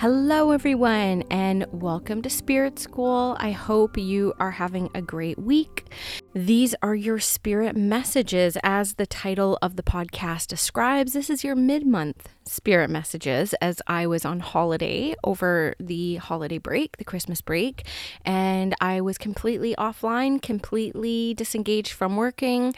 Hello, everyone, and welcome to Spirit School. I hope you are having a great week. These are your spirit messages, as the title of the podcast describes. This is your mid month spirit messages as I was on holiday over the holiday break, the Christmas break, and I was completely offline, completely disengaged from working.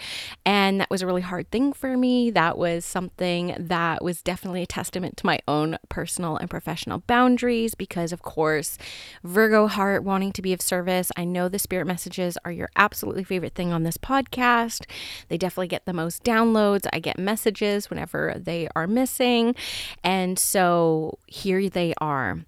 And that was a really hard thing for me. That was something that was definitely a testament to my own personal and professional boundaries because, of course, Virgo heart wanting to be of service. I know the spirit messages are your absolutely favorite thing on this podcast. They definitely get the most downloads. I get messages whenever they are missing. And so here they are.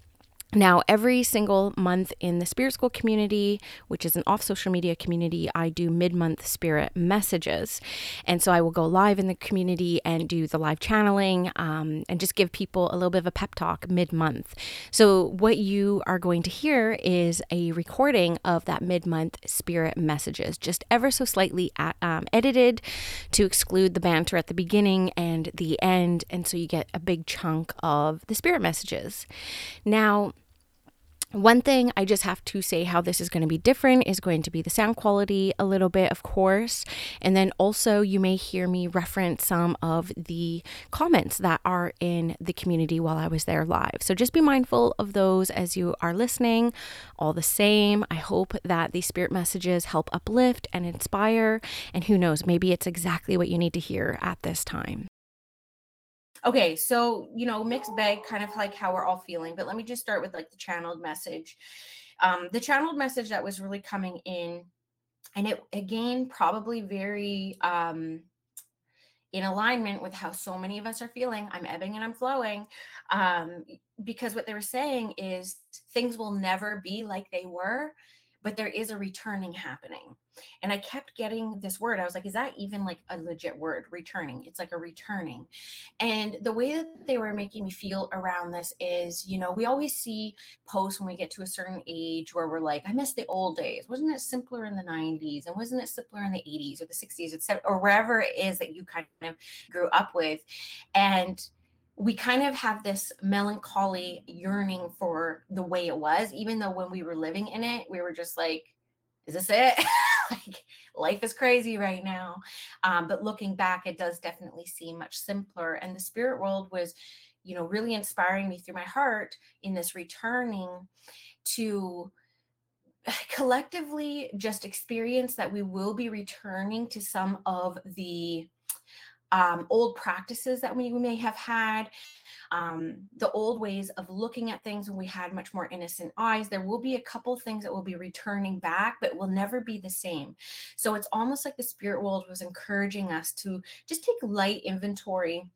Now, every single month in the Spirit School community, which is an off social media community, I do mid month spirit messages. And so I will go live in the community and do the live channeling um, and just give people a little bit of a pep talk mid month. So, what you are going to hear is a recording of that mid month spirit messages, just ever so slightly at, um, edited to exclude the banter at the beginning and the end. And so you get a big chunk of the spirit messages. Now, one thing I just have to say how this is going to be different is going to be the sound quality a little bit, of course. And then also, you may hear me reference some of the comments that are in the community while I was there live. So just be mindful of those as you are listening. All the same, I hope that these spirit messages help uplift and inspire. And who knows, maybe it's exactly what you need to hear at this time. Okay, so you know, mixed bag, kind of like how we're all feeling. But let me just start with like the channeled message. Um, the channeled message that was really coming in, and it again probably very um in alignment with how so many of us are feeling. I'm ebbing and I'm flowing. Um, because what they were saying is things will never be like they were but there is a returning happening. And I kept getting this word. I was like, is that even like a legit word? Returning. It's like a returning. And the way that they were making me feel around this is, you know, we always see posts when we get to a certain age where we're like, I miss the old days. Wasn't it simpler in the 90s? And wasn't it simpler in the 80s or the 60s, etc., or wherever it is that you kind of grew up with? And we kind of have this melancholy yearning for the way it was, even though when we were living in it, we were just like, is this it? like life is crazy right now. Um, but looking back, it does definitely seem much simpler. And the spirit world was, you know, really inspiring me through my heart in this returning to collectively just experience that we will be returning to some of the um, old practices that we, may have had, um, the old ways of looking at things when we had much more innocent eyes. There will be a couple things that will be returning back, but will never be the same. So it's almost like the spirit world was encouraging us to just take light inventory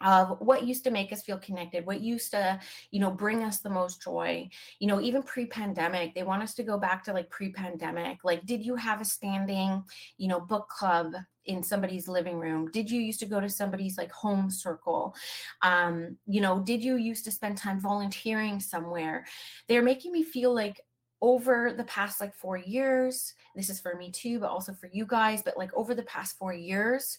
of what used to make us feel connected what used to you know bring us the most joy. You know even pre-pandemic they want us to go back to like pre-pandemic. Like did you have a standing you know book club in somebody's living room? Did you used to go to somebody's like home circle? Um you know did you used to spend time volunteering somewhere? They're making me feel like over the past like four years this is for me too but also for you guys but like over the past four years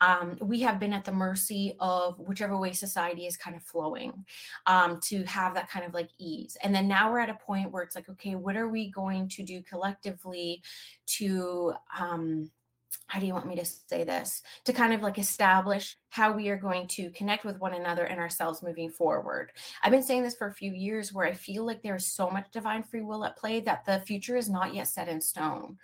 um, we have been at the mercy of whichever way society is kind of flowing um, to have that kind of like ease. And then now we're at a point where it's like, okay, what are we going to do collectively to, um, how do you want me to say this? To kind of like establish how we are going to connect with one another and ourselves moving forward. I've been saying this for a few years where i feel like there's so much divine free will at play that the future is not yet set in stone.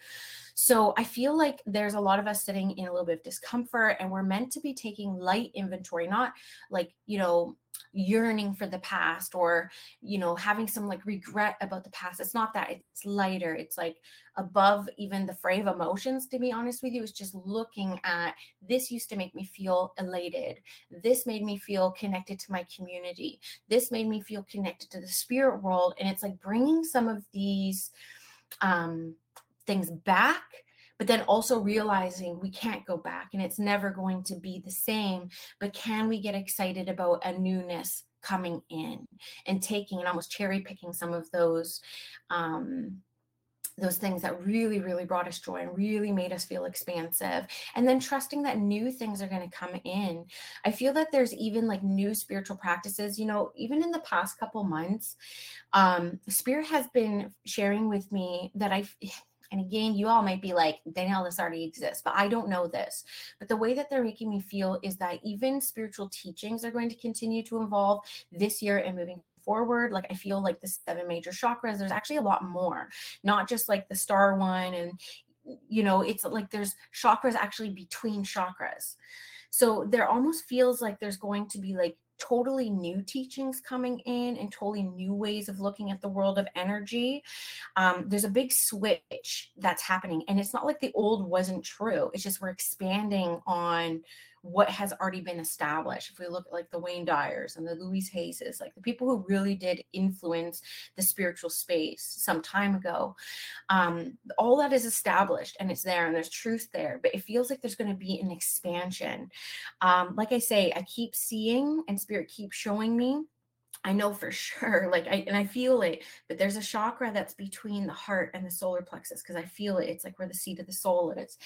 So I feel like there's a lot of us sitting in a little bit of discomfort and we're meant to be taking light inventory, not like, you know, yearning for the past or you know having some like regret about the past it's not that it's lighter it's like above even the fray of emotions to be honest with you it's just looking at this used to make me feel elated. This made me feel connected to my community. This made me feel connected to the spirit world. And it's like bringing some of these um, things back but then also realizing we can't go back and it's never going to be the same. But can we get excited about a newness coming in and taking and almost cherry picking some of those? Um, those things that really, really brought us joy and really made us feel expansive. And then trusting that new things are going to come in. I feel that there's even like new spiritual practices. You know, even in the past couple months, um, Spirit has been sharing with me that I and again, you all might be like, Danielle, this already exists, but I don't know this. But the way that they're making me feel is that even spiritual teachings are going to continue to evolve this year and moving forward. Like I feel like the seven major chakras, there's actually a lot more, not just like the star one. And, you know, it's like there's chakras actually between chakras. So there almost feels like there's going to be like totally new teachings coming in and totally new ways of looking at the world of energy. Um, there's a big switch that's happening. And it's not like the old wasn't true. It's just we're expanding on what has already been established. If we look at like the Wayne Dyers and the Louise Hays, like the people who really did influence the spiritual space some time ago, um, all that is established and it's there and there's truth there. But it feels like there's going to be an expansion. Um, like I say, I keep seeing and spirit keeps showing me I know for sure, like I and I feel it, but there's a chakra that's between the heart and the solar plexus because I feel it. It's like where the seat of the soul is.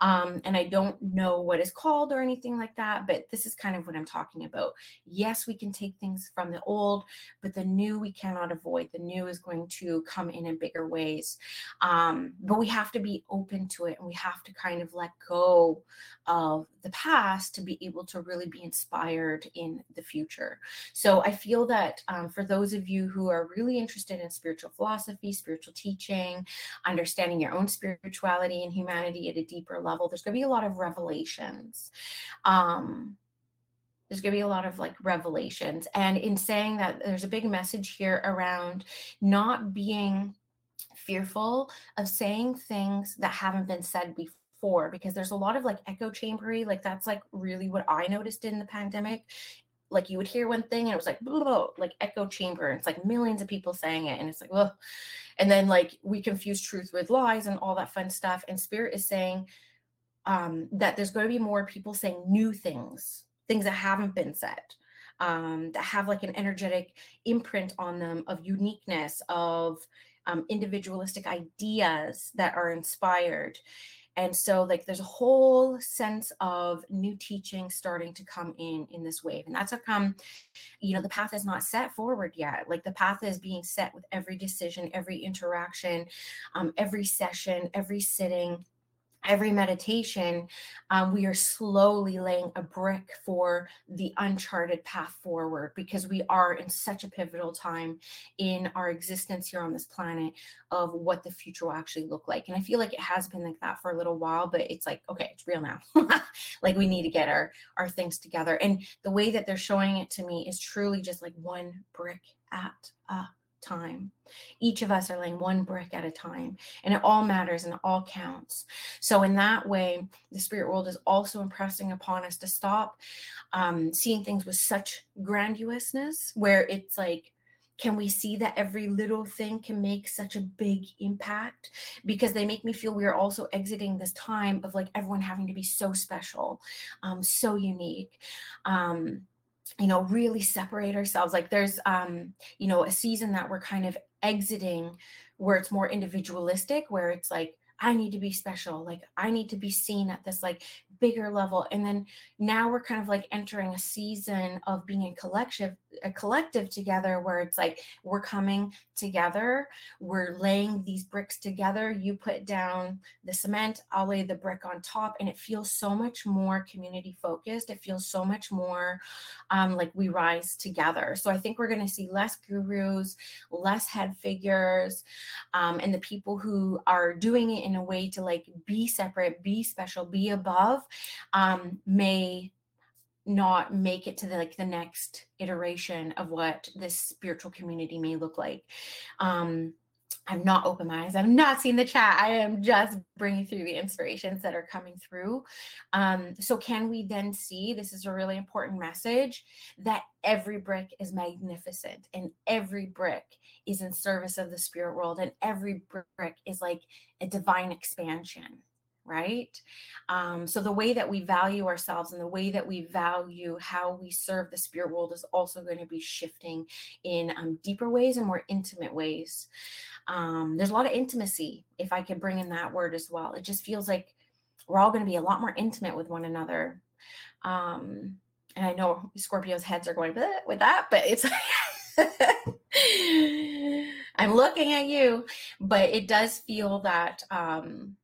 Um, and I don't know what is called or anything like that, but this is kind of what I'm talking about. Yes, we can take things from the old, but the new we cannot avoid. The new is going to come in in bigger ways. Um, but we have to be open to it and we have to kind of let go of the past to be able to really be inspired in the future. So I feel that um, for those of you who are really interested in spiritual philosophy, spiritual teaching, understanding your own spirituality and humanity at a deeper level, there's going to be a lot of revelations. Um, there's going to be a lot of like revelations. And in saying that, there's a big message here around not being fearful of saying things that haven't been said before because there's a lot of like echo chambery like that's like really what i noticed in the pandemic. Like you would hear one thing and it was like blah, blah, like echo chamber and it's like millions of people saying it and it's like well and then like we confuse truth with lies and all that fun stuff and spirit is saying um that there's going to be more people saying new things things that haven't been said um that have like an energetic imprint on them of uniqueness of um, individualistic ideas that are inspired and so like there's a whole sense of new teaching starting to come in in this wave. And that's how come you know the path is not set forward yet. Like the path is being set with every decision every interaction um, every session every sitting every meditation, um, we are slowly laying a brick for the uncharted path forward because we are in such a pivotal time in our existence here on this planet of what the future will actually look like. And I feel like it has been like that for a little while, but it's like, okay, it's real now. like we need to get our, our things together. And the way that they're showing it to me is truly just like one brick at a time. Each of us are laying one brick at a time, and it all matters and it all counts. So, in that way, the spirit world is also impressing upon us to stop um, seeing things with such grandiosness, where it's like, can we see that every little thing can make such a big impact because they make me feel we are also exiting this time of like everyone having to be so special um, so unique um, you know really separate ourselves like there's um you know a season that we're kind of exiting where it's more individualistic where it's like I need to be special. Like I need to be seen at this like bigger level. And then now we're kind of like entering a season of being a collective, a collective together where it's like we're coming together, we're laying these bricks together. You put down the cement, I'll lay the brick on top, and it feels so much more community focused. It feels so much more um, like we rise together. So I think we're going to see less gurus, less head figures, um, and the people who are doing it in a way to like be separate, be special, be above, um, may not make it to the like the next iteration of what this spiritual community may look like. Um, I'm not open my eyes. I've not seen the chat. I am just bringing through the inspirations that are coming through. Um, so, can we then see this is a really important message that every brick is magnificent and every brick is in service of the spirit world and every brick is like a divine expansion right? Um, so the way that we value ourselves and the way that we value how we serve the spirit world is also going to be shifting in um, deeper ways and more intimate ways. Um, there's a lot of intimacy, if I could bring in that word as well. It just feels like we're all going to be a lot more intimate with one another. Um, and I know Scorpio's heads are going with that, but it's. I'm looking at you, but it does feel that um,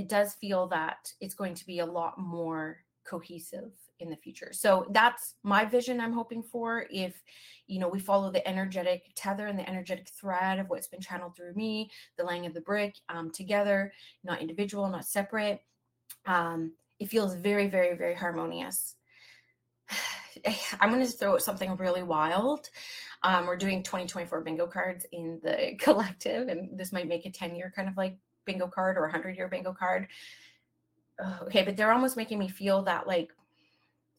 it does feel that it's going to be a lot more cohesive in the future. So that's my vision I'm hoping for if you know we follow the energetic tether and the energetic thread of what's been channeled through me, the laying of the brick um, together, not individual, not separate. Um, it feels very, very, very harmonious. I'm going to throw something really wild. Um, we're doing 2024 bingo cards in the collective, and this might make a 10 year kind of like bingo card or a 100 year bingo card. Okay, but they're almost making me feel that like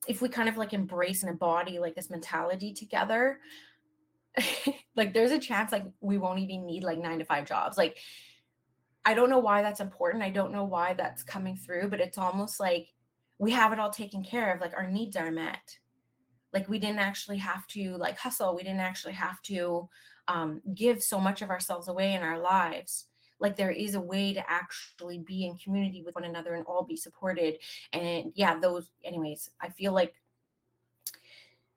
if we kind of like embrace and embody like this mentality together, like there's a chance like we won't even need like nine to five jobs. Like, I don't know why that's important. I don't know why that's coming through, but it's almost like we have it all taken care of. Like our needs are met. Like we didn't actually have to like hustle. We didn't actually have to um, give so much of ourselves away in our lives like there is a way to actually be in community with one another and all be supported and yeah those anyways i feel like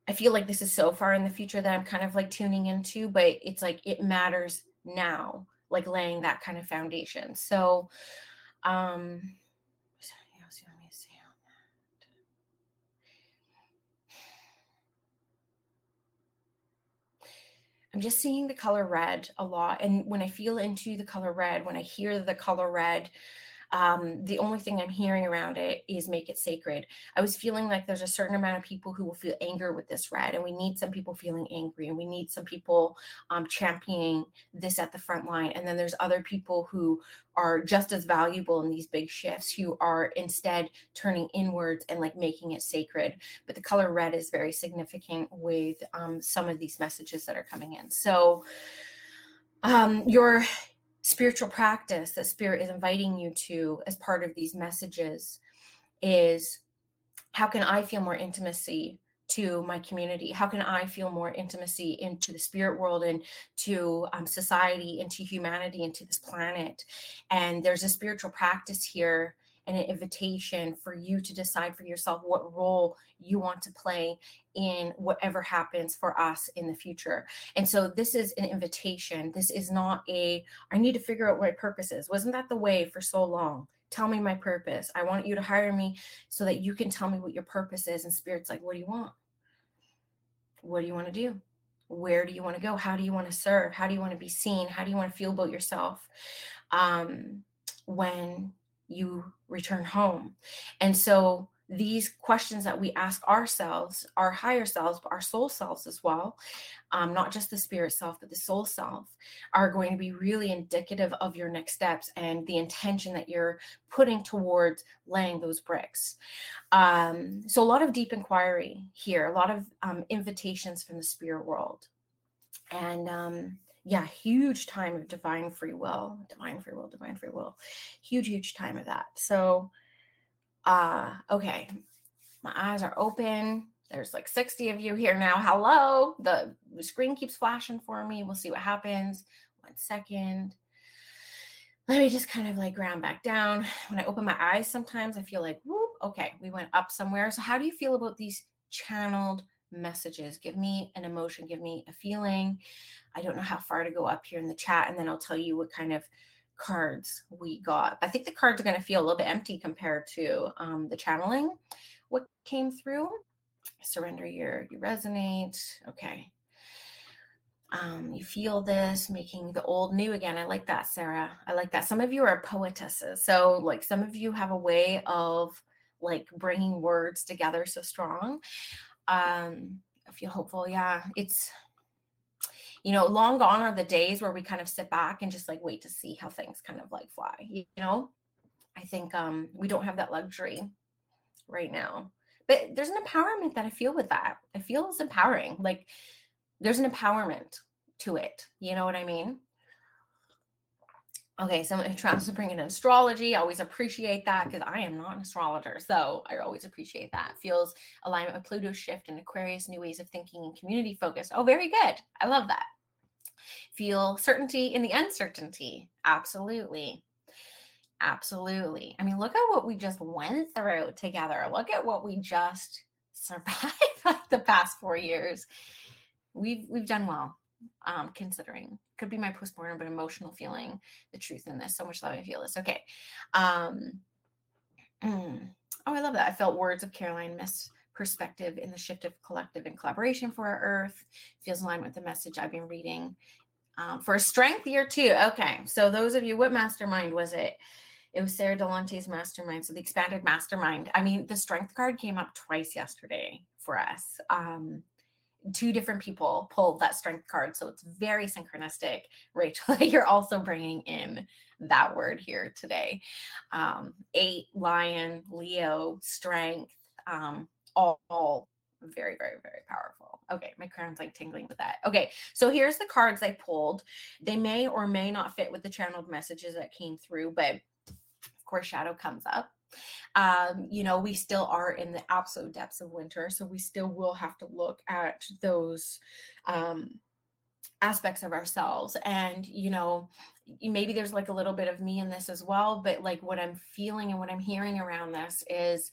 i feel like this is so far in the future that i'm kind of like tuning into but it's like it matters now like laying that kind of foundation. So um I'm just seeing the color red a lot. And when I feel into the color red, when I hear the color red, um, the only thing I'm hearing around it is make it sacred. I was feeling like there's a certain amount of people who will feel anger with this red, and we need some people feeling angry, and we need some people um, championing this at the front line. And then there's other people who are just as valuable in these big shifts who are instead turning inwards and like making it sacred. But the color red is very significant with um, some of these messages that are coming in. So, um, your spiritual practice that spirit is inviting you to as part of these messages is how can I feel more intimacy to my community? How can I feel more intimacy into the spirit world and to um, society, into humanity, into this planet? And there's a spiritual practice here and an invitation for you to decide for yourself what role you want to play in whatever happens for us in the future. And so this is an invitation. This is not a, I need to figure out what my purpose is. Wasn't that the way for so long? Tell me my purpose. I want you to hire me so that you can tell me what your purpose is. And Spirit's like, what do you want? What do you want to do? Where do you want to go? How do you want to serve? How do you want to be seen? How do you want to feel about yourself? Um, when you return home. And so these questions that we ask ourselves, our higher selves, our soul selves as well, um, not just the spirit self, but the soul self, are going to be really indicative of your next steps and the intention that you're putting towards laying those bricks. Um, so, a lot of deep inquiry here, a lot of um, invitations from the spirit world. And um, yeah, huge time of divine free will, divine free will, divine free will, huge, huge time of that. So, uh, okay, my eyes are open. There's like 60 of you here now. Hello. The, screen keeps flashing for me. We'll see what happens. One second. Let me just kind of like ground back down. When I open my eyes, sometimes I feel like, whoop, okay, we went up somewhere. So, how do you feel about these channeled messages? Give me an emotion, give me a feeling. I don't know how far to go up here in the chat, and then I'll tell you what kind of cards we got. I think the cards are going to feel a little bit empty compared to um, the channeling. What came through? Surrender your, you resonate. Okay. Um, you feel this making the old new again. I like that, Sarah. I like that. Some of you are poetesses. So, like, some of you have a way of like bringing words together so strong. Um, I feel hopeful. Yeah, it's you know, long gone are the days where we kind of sit back and just like wait to see how things kind of like fly, you know? I think um we don't have that luxury right now. But there's an empowerment that I feel with that. I feel it's empowering. Like there's an empowerment to it. You know what I mean? Okay, someone who tries to bring in astrology, I always appreciate that because I am not an astrologer. So I always appreciate that. Feels alignment with Pluto shift and Aquarius, new ways of thinking and community focused. Oh, very good. I love that. Feel certainty in the uncertainty. Absolutely. Absolutely. I mean, look at what we just went through together. Look at what we just survived the past four years. We've we've done well, um, considering. Could be my postmortem, but emotional feeling the truth in this. So much love I feel this. Okay. Um, mm, oh, I love that. I felt words of Caroline Myss perspective in the shift of collective and collaboration for our earth. Feels aligned with the message I've been reading. Um, for strength year two. Okay. So those of you, what mastermind was it? It was Sarah Delante's mastermind. So the expanded mastermind. I mean, the strength card came up twice yesterday for us. Um, two different people pulled that strength card. So it's very synchronistic. Rachel, you're also bringing in that word here today. Um, eight, lion, Leo, strength, um, all, very, very, very powerful. Okay, my crown's like tingling with that. Okay, so here's the cards I pulled. They may or may not fit with the channeled messages that came through, but of course, shadow comes up. Um, you know, we still are in the absolute depths of winter, so we still will have to look at those um, aspects of ourselves. And, you know, maybe there's like a little bit of me in this as well, but like what I'm feeling and what I'm hearing around this is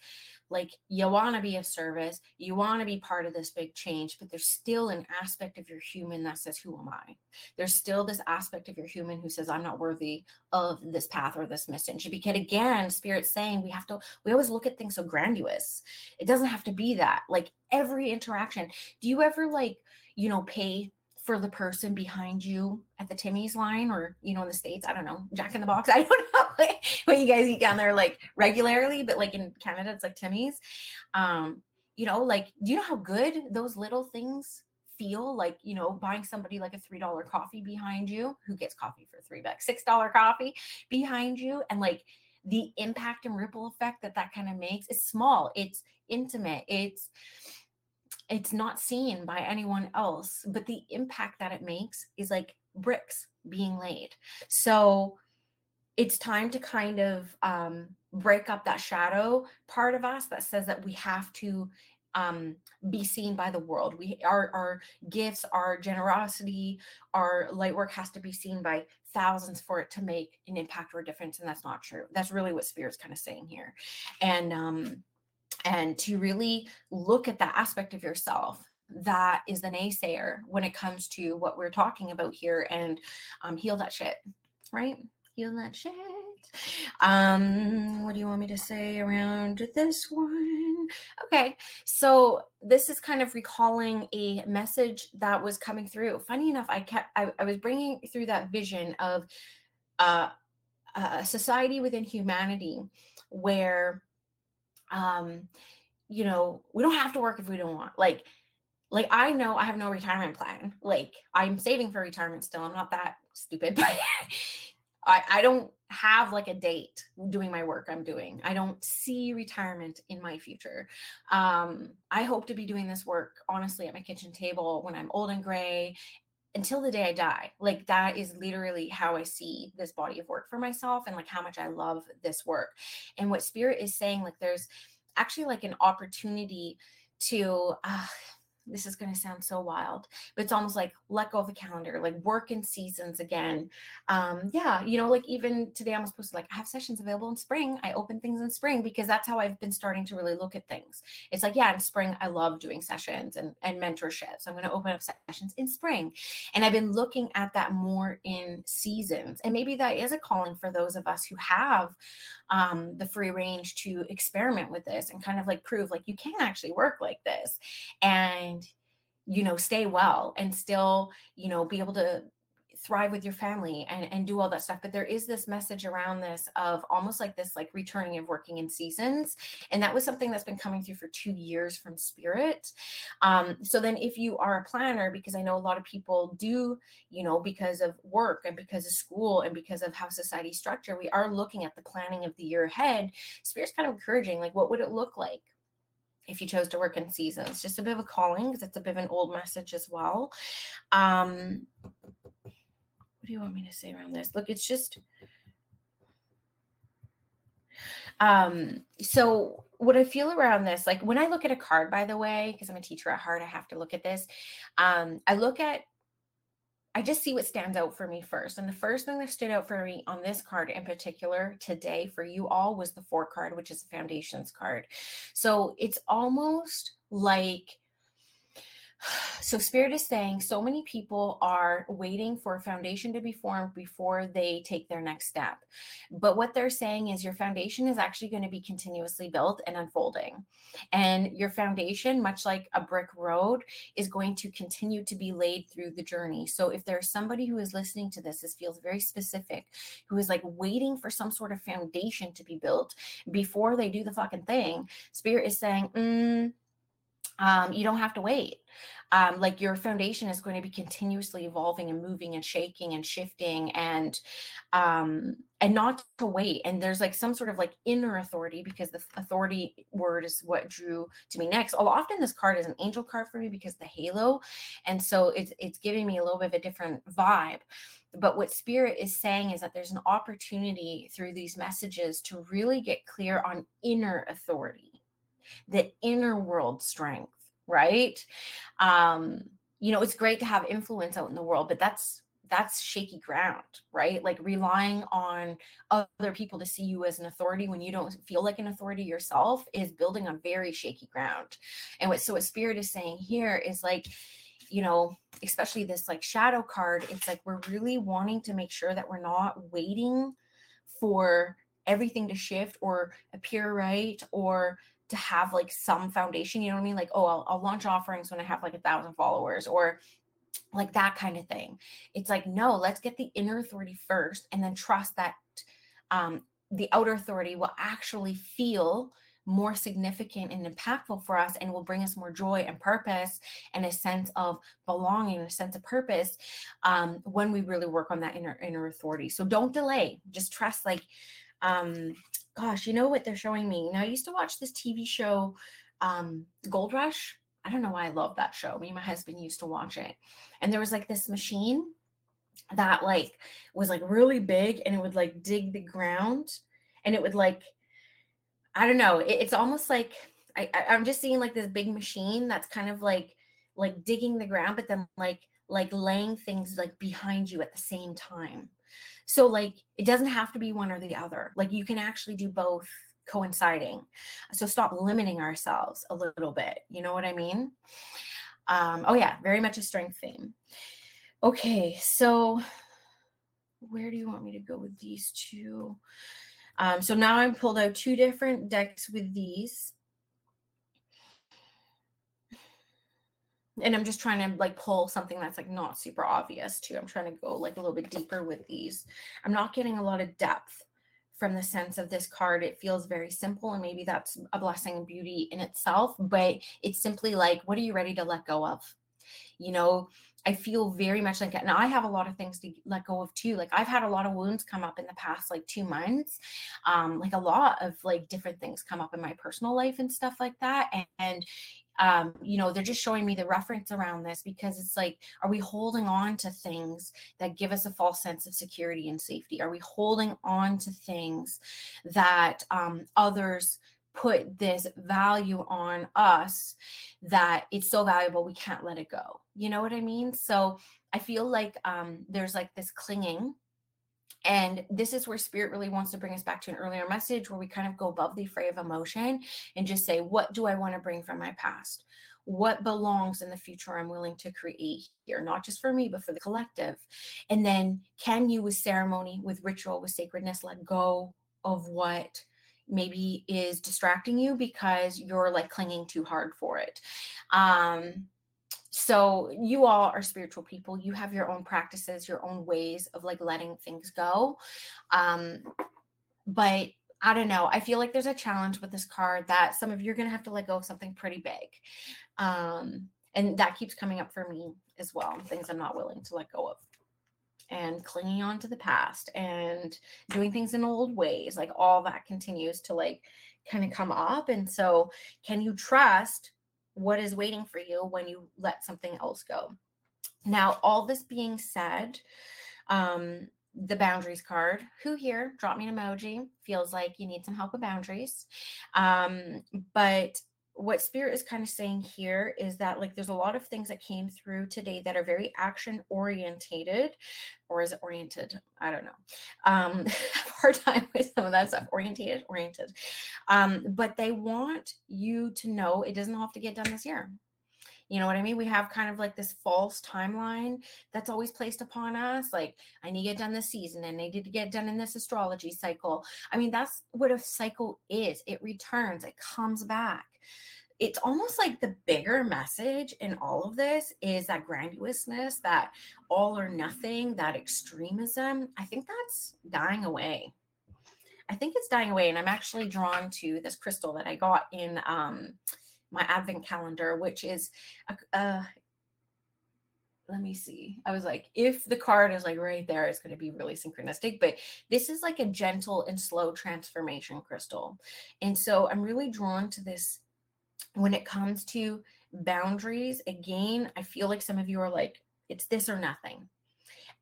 like you want to be of service you want to be part of this big change but there's still an aspect of your human that says who am i? There's still this aspect of your human who says i'm not worthy of this path or this mission because again spirit's saying we have to we always look at things so grandiose. It doesn't have to be that. Like every interaction do you ever like you know pay for the person behind you at the Timmy's line or, you know, in the States, I don't know, Jack in the Box. I don't know what you guys eat down there like regularly, but like in Canada, it's like Timmy's. Um, you know, like, do you know how good those little things feel? Like, you know, buying somebody like a $3 coffee behind you who gets coffee for three bucks, $6 coffee behind you. And like, the impact and ripple effect that that kind of makes is small. It's intimate. It's, it's not seen by anyone else, but the impact that it makes is like bricks being laid. So it's time to kind of um, break up that shadow part of us that says that we have to um, be seen by the world. We our our gifts, our generosity, our light work has to be seen by thousands for it to make an impact or a difference, and that's not true. That's really what Spirit's kind of saying here, and um, and to really look at that aspect of yourself that is the naysayer when it comes to what we're talking about here and um, heal that shit, right? Heal that shit. Um, what do you want me to say around this one? Okay, so this is kind of recalling a message that was coming through. Funny enough, I kept I, I was bringing through that vision of uh, a society within humanity where um, you know, we don't have to work if we don't want. Like, like I know I have no retirement plan. Like I'm saving for retirement still. I'm not that stupid, but I, I don't have like a date doing my work I'm doing. I don't see retirement in my future. Um, I hope to be doing this work honestly at my kitchen table when I'm old and gray until the day I die. Like that is literally how I see this body of work for myself and like how much I love this work. And what spirit is saying, like there's actually like an opportunity to uh, this is going to sound so wild but it's almost like let go of the calendar like work in seasons again. Um yeah you know like even today i'm supposed to like i have sessions available in spring i open things in spring because that's how i've been starting to really look at things. It's like yeah in spring i love doing sessions and and mentorship so i'm going to open up sessions in spring. And i've been looking at that more in seasons and maybe that is a calling for those of us who have um the free range to experiment with this and kind of like prove like you can actually work like this and you know stay well and still you know be able to thrive with your family and and do all that stuff but there is this message around this of almost like this like returning of working in seasons and that was something that's been coming through for two years from spirit. Um so then if you are a planner because i know a lot of people do you know because of work and because of school and because of how society structure we are looking at the planning of the year ahead. Spirit's kind of encouraging like what would it look like if you chose to work in seasons? Just a bit of a calling because it's a bit of an old message as well. Um what do you want me to say around this? Look, it's just um so what i feel around this like when i look at a card by the way because i'm a teacher at heart i have to look at this um i look at i just see what stands out for me first and the first thing that stood out for me on this card in particular today for you all was the four card which is a foundations card so it's almost like so spirit is saying so many people are waiting for a foundation to be formed before they take their next step. But what they're saying is your foundation is actually going to be continuously built and unfolding. And your foundation much like a brick road is going to continue to be laid through the journey. So if there's somebody who is listening to this this feels very specific who is like waiting for some sort of foundation to be built before they do the fucking thing spirit is saying mm, um, you don't have to wait. Um, like your foundation is going to be continuously evolving and moving and shaking and shifting and um, and not to wait. And there's like some sort of like inner authority because the authority word is what drew to me next. Often this card is an angel card for me because the halo, and so it's it's giving me a little bit of a different vibe. But what spirit is saying is that there's an opportunity through these messages to really get clear on inner authority the inner world strength, right? Um, you know, it's great to have influence out in the world, but that's that's shaky ground, right? Like relying on other people to see you as an authority when you don't feel like an authority yourself is building on very shaky ground. And what so what spirit is saying here is like, you know, especially this like shadow card, it's like we're really wanting to make sure that we're not waiting for everything to shift or appear right or to have like some foundation. You know what I mean? Like, oh, I'll, I'll launch offerings when I have like a thousand followers or like that kind of thing. It's like, no, let's get the inner authority first and then trust that um, the outer authority will actually feel more significant and impactful for us and will bring us more joy and purpose and a sense of belonging, a sense of purpose um, when we really work on that inner inner authority. So don't delay. Just trust like um gosh, you know what they're showing me? Now I used to watch this TV show, um, Gold Rush. I don't know why I love that show. Me and my husband used to watch it. And there was like this machine that like was like really big and it would like dig the ground and it would like I don't know. It, it's almost like I, I I'm just seeing like this big machine that's kind of like like digging the ground, but then like like laying things like behind you at the same time. So, like, it doesn't have to be one or the other. Like, you can actually do both coinciding. So, stop limiting ourselves a little bit. You know what I mean? Um, oh, yeah, very much a strength theme. Okay, so where do you want me to go with these two? Um, so now I've pulled out two different decks with these. And I'm just trying to like pull something that's like not super obvious too. I'm trying to go like a little bit deeper with these. I'm not getting a lot of depth from the sense of this card. It feels very simple, and maybe that's a blessing and beauty in itself, but it's simply like, what are you ready to let go of? You know, I feel very much like, and I have a lot of things to let go of too. Like I've had a lot of wounds come up in the past like two months, um, like a lot of like different things come up in my personal life and stuff like that. And, and um, you know, they're just showing me the reference around this because it's like, are we holding on to things that give us a false sense of security and safety? Are we holding on to things that um, others put this value on us that it's so valuable we can't let it go? You know what I mean? So I feel like um, there's like this clinging and this is where spirit really wants to bring us back to an earlier message where we kind of go above the fray of emotion and just say, what do I want to bring from my past? What belongs in the future I'm willing to create here, not just for me, but for the collective? And then can you, with ceremony, with ritual, with sacredness, let go of what maybe is distracting you because you're like clinging too hard for it? Um, so you all are spiritual people you have your own practices your own ways of like letting things go um but I don't know. I feel like there's a challenge with this card that some of you are going to have to let go of something pretty big. Um, and that keeps coming up for me as well. Things I'm not willing to let go of and clinging on to the past and doing things in old ways. Like all that continues to like kind of come up. And so, can you trust what is waiting for you when you let something else go? Now, all this being said, um, the boundaries card. Who here, drop me an emoji, feels like you need some help with boundaries. Um, but what spirit is kind of saying here is that like there's a lot of things that came through today that are very action orientated or is it oriented i don't know um hard time with some of that stuff orientated oriented um but they want you to know it doesn't have to get done this year you know what I mean? We have kind of like this false timeline that's always placed upon us. Like, I need to get done this season and I need to get done in this astrology cycle. I mean, that's what a cycle is it returns, it comes back. It's almost like the bigger message in all of this is that grandiosness, that all or nothing, that extremism. I think that's dying away. I think it's dying away. And I'm actually drawn to this crystal that I got in um, my advent calendar, which is a, a let me see. I was like, if the card is like right there, it's going to be really synchronistic. But this is like a gentle and slow transformation crystal. And so I'm really drawn to this when it comes to boundaries. Again, I feel like some of you are like, it's this or nothing.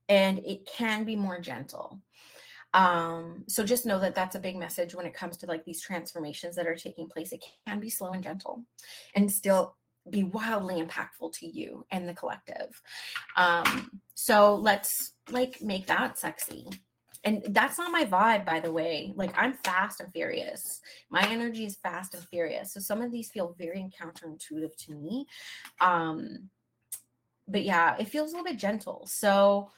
And it can be more gentle. Um, so just know that that's a big message when it comes to like these transformations that are taking place. It can be slow and gentle and still be wildly impactful to you and the collective. Um, so let's like make that sexy. And that's not my vibe, by the way. Like I'm fast and furious. My energy is fast and furious. So some of these feel very counterintuitive to me. Um, but yeah, it feels a little bit gentle. So,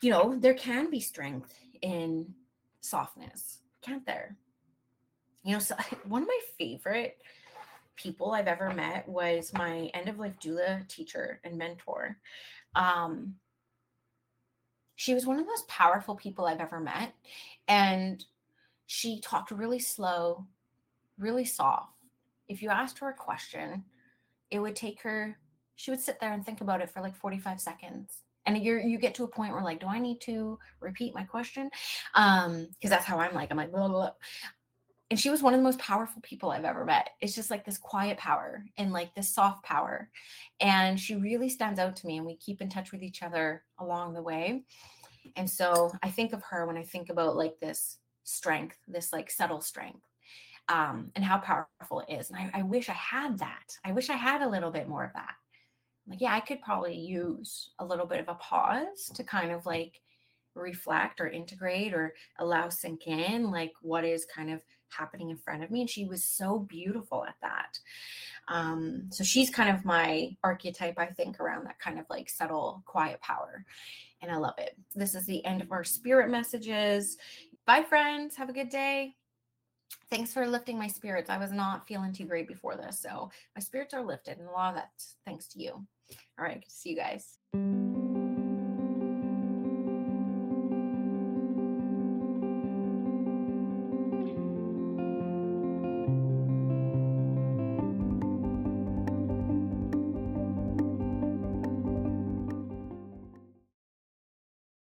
you know, there can be strength in softness, can't there? You know, so one of my favorite people I've ever met was my end of life doula teacher and mentor. Um, she was one of the most powerful people I've ever met. And she talked really slow, really soft. If you asked her a question, it would take her, she would sit there and think about it for like 45 seconds and you you get to a point where like do i need to repeat my question um because that's how i'm like i'm like blah, blah, blah. And she was one of the most powerful people i've ever met. It's just like this quiet power and like this soft power and she really stands out to me and we keep in touch with each other along the way and so i think of her when i think about like this strength this like subtle strength um, and how powerful it is and I, I wish i had that. I wish i had a little bit more of that. Like, yeah, I could probably use a little bit of a pause to kind of like reflect or integrate or allow sink in like what is kind of happening in front of me and she was so beautiful at that. Um so she's kind of my archetype i think around that kind of like subtle quiet power and i love it. This is the end of our spirit messages. Bye friends. Have a good day. Thanks for lifting my spirits. I was not feeling too great before this so my spirits are lifted and a lot of that's thanks to you. All right, see you guys.